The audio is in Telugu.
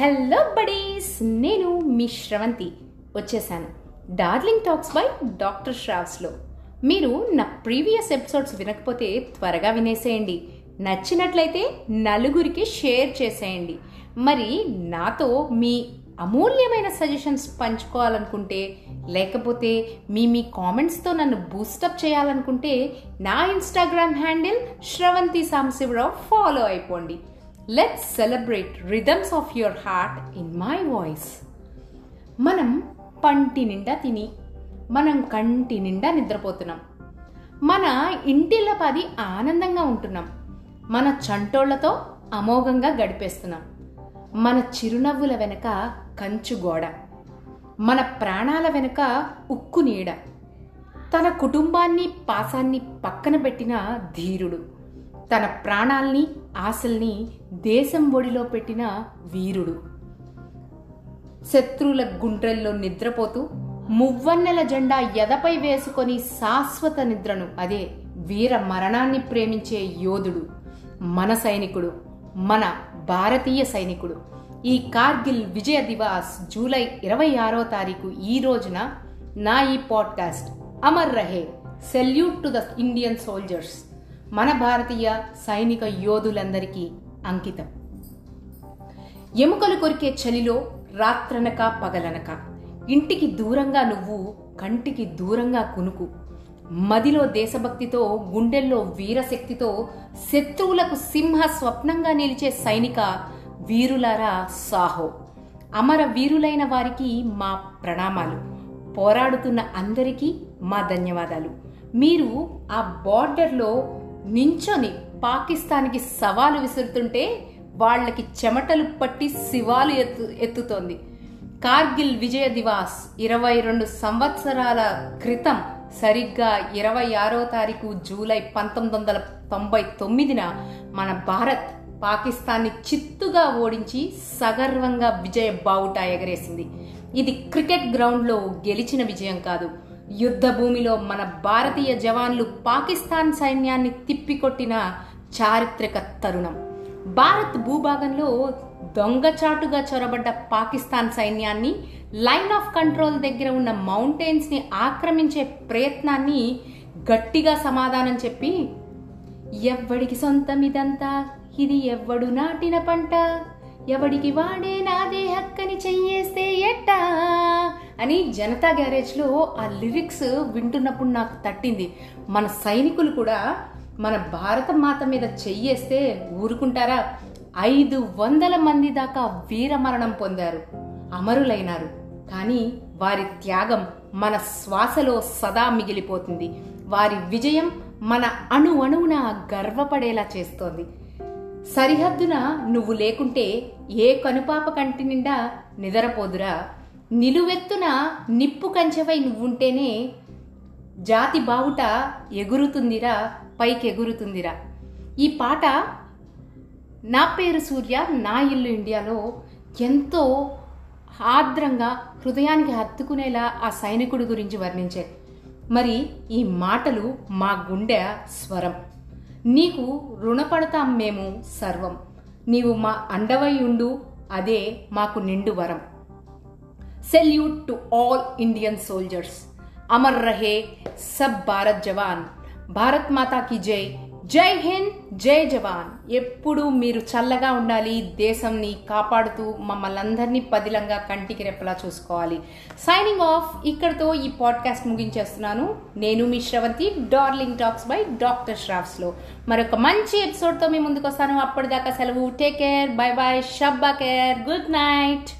హలో బడీస్ నేను మీ శ్రవంతి. వచ్చేసాను. డార్లింగ్ టాక్స్ బై డాక్టర్ శ్రావ్స్లో మీరు నా ప్రీవియస్ ఎపిసోడ్స్ వినకపోతే త్వరగా వినేసేయండి. నచ్చినట్లయితే నలుగురికి షేర్ చేసేయండి. మరి నాతో మీ అమూల్యమైన సజెషన్స్ పంచుకోవాలనుకుంటే లేకపోతే మీ మీ కామెంట్స్తో నన్ను బూస్టప్ చేయాలనుకుంటే నా Instagram handle Sravanthi Samshivarao follow అయిపోండి. Let's celebrate rhythms of your heart in my voice మనం పంటి నిండా తిని మనం కంటి నిండా నిద్రపోతున్నాం. మన ఇంటిలో పది ఆనందంగా ఉంటున్నాం. మన చంటోళ్ళతో అమోఘంగా గడిపేస్తున్నాం. మన చిరునవ్వుల వెనక కంచు గోడ. మన ప్రాణాల వెనుక ఉక్కు నీడ. తన కుటుంబాన్ని పాసాన్ని పక్కన పెట్టిన ధీరుడు. తన ప్రాణాల్ని ఆశల్ని దేశం ఒడిలో పెట్టిన వీరుడు. శత్రువుల గుండ్రల్లో నిద్రపోతూ మువ్వన్నెల జెండా ఎదపై వేసుకొని శాశ్వత నిద్రను అదే వీర మరణాన్ని ప్రేమించే యోధుడు మన సైనికుడు మన భారతీయ సైనికుడు. ఈ కార్గిల్ విజయ దివాస్ జూలై ఇరవై ఆరో తారీఖు ఈ రోజున నా ఈ పాడ్కాస్ట్ అమర్ రహే. Salute to the Indian soldiers. మన భారతీయ సైనిక యోధులందరికీ అంకితం. ఎముకలు కొరికే చలిలో రాత్రనక పగలనక ఇంటికి దూరంగా నువ్వు కంటికి దూరంగా కునుకు. మదిలో దేశభక్తితో గుండెల్లో వీరశక్తితో శత్రువులకు సింహ స్వప్నంగా నిలిచే సైనిక వీరులారా సాహో. అమర వీరులైన వారికి మా ప్రణామాలు. పోరాడుతున్న అందరికీ మా ధన్యవాదాలు. మీరు ఆ బార్డర్లో నించొని పాకిస్తాన్కి సవాలు విసురుతుంటే వాళ్ళకి చెమటలు పట్టి శివాలు ఎత్తు ఎత్తుతోంది. కార్గిల్ విజయ దివాస్ ఇరవై రెండు సంవత్సరాల క్రితం సరిగ్గా ఇరవై ఆరో తారీఖు జూలై పంతొమ్మిది వందల తొంభై తొమ్మిదిన మన భారత్ పాకిస్తాన్ని చిత్తుగా ఓడించి సగర్వంగా విజయ బావుట ఎగరేసింది. ఇది క్రికెట్ గ్రౌండ్లో గెలిచిన విజయం కాదు. యుద్ధ భూమిలో మన భారతీయ జవాన్లు పాకిస్తాన్ సైన్యాన్ని తిప్పికొట్టిన చారిత్రక తరుణం. భారత్ భూభాగంలో దొంగచాటుగా చొరబడ్డ పాకిస్తాన్ సైన్యాన్ని లైన్ ఆఫ్ కంట్రోల్ దగ్గర ఉన్న మౌంటైన్స్ని ఆక్రమించే ప్రయత్నాన్ని గట్టిగా సమాధానం చెప్పి ఎవ్వడికి సొంతం ఇదంతా? ఇది ఎవ్వడు నాటిన పంట. ఎవడికి వాడే నాదే హక్కని చెయ్యేస్తే ఎట్టా? అని జనతా గ్యారేజ్లో ఆ లిరిక్స్ వింటున్నప్పుడు నాకు తట్టింది. మన సైనికులు కూడా మన భారత మాత మీద చెయ్యేస్తే ఊరుకుంటారా? ఐదు వందల మంది దాకా వీరమరణం పొందారు. అమరులైనారు. కానీ వారి త్యాగం మన శ్వాసలో సదా మిగిలిపోతుంది. వారి విజయం మన అణు అణువున గర్వపడేలా చేస్తోంది. సరిహద్దున నువ్వు లేకుంటే ఏ కనుపాప కంటి నిండా నిద్రపోదురా? నిలువెత్తున నిప్పు కంచెవై నువ్వుంటేనే జాతి బావుట ఎగురుతుందిరా పైకి ఎగురుతుందిరా ఈ పాట నా పేరు సూర్య నా ఇల్లు ఇండియాలో ఎంతో ఆర్ద్రంగా హృదయానికి హత్తుకునేలా ఆ సైనికుడి గురించి వర్ణించారు మరి ఈ మాటలు మా గుండె స్వరం. నీకు రుణపడతాం మేము సర్వం. నీవు మా అండవై ఉండు అదే మాకు నిండు వరం. Salute to all Indian soldiers Amar రహే సబ్ భారత్ జవాన్ భారత్ మాతాకి జై జై హింద్ జై జవాన్ ఎప్పుడు మీరు చల్లగా ఉండాలి దేశంని కాపాడుతూ మమ్మల్ని అందరినీ పదిలంగా కంటికి రెప్పలా చూసుకోవాలి సైనింగ్ ఆఫ్ ఇక్కడతో ఈ పాడ్కాస్ట్ ముగించేస్తున్నాను నేను మీ Sravanthi darling talks by doctor శ్రావ్స్లో మరొక మంచి ఎపిసోడ్తో మీ ముందుకు వస్తాను అప్పటిదాకా సెలవు టేక్ కేర్ బై బాయ్ షబ్బా కేర్ గుడ్ నైట్